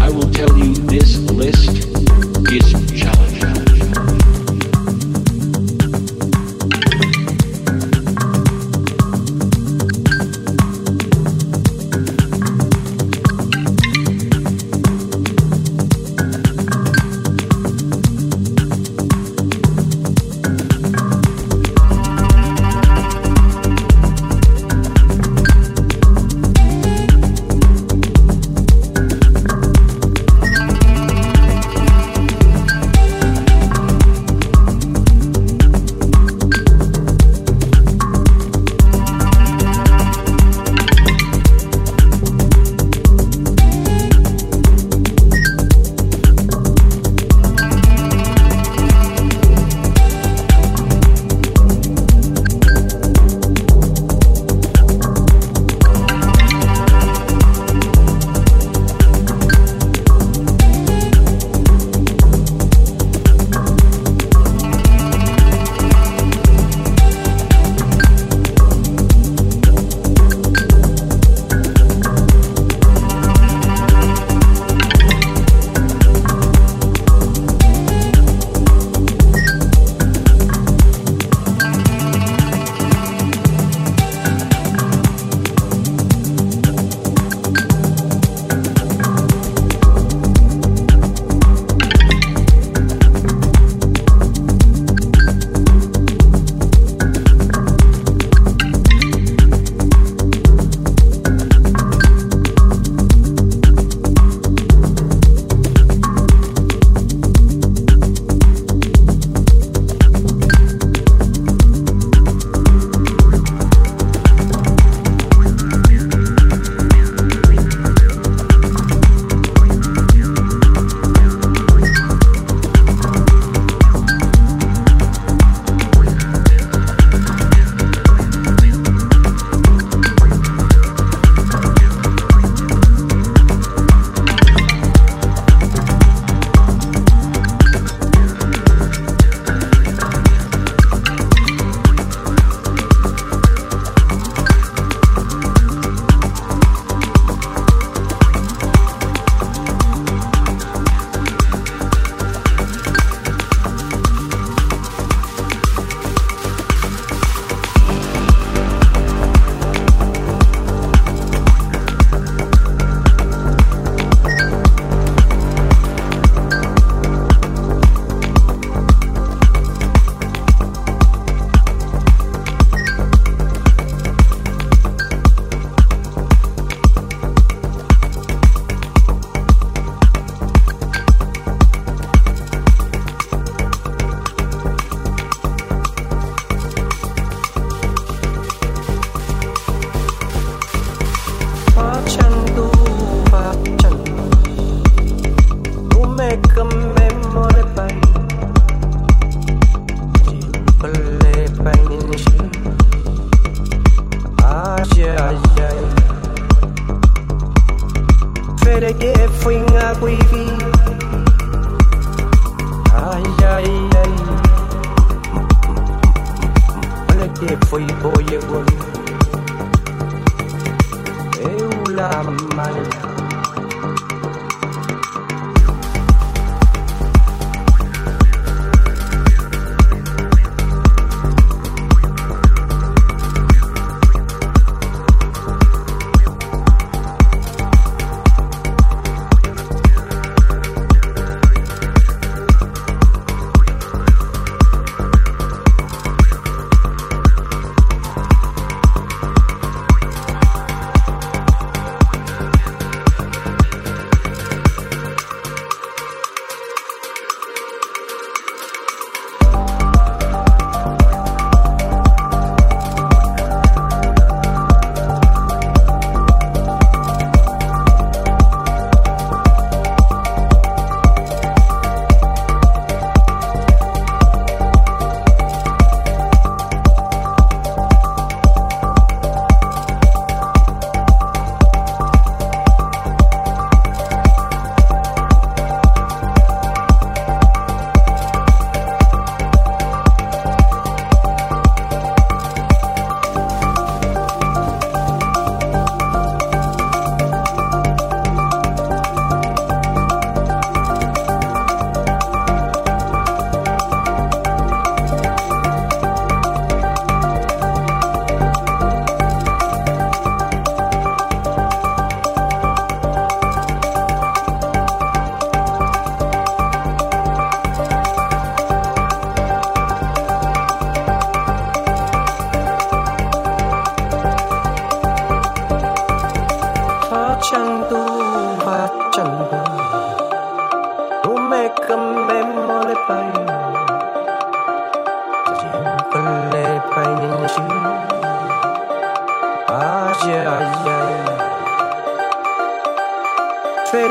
I will tell you this list is challenging.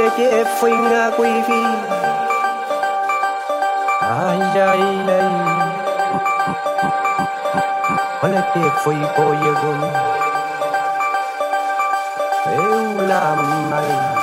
Na cuivi. Ai, ai, ai. Olha que foi coiego. Eu la mai.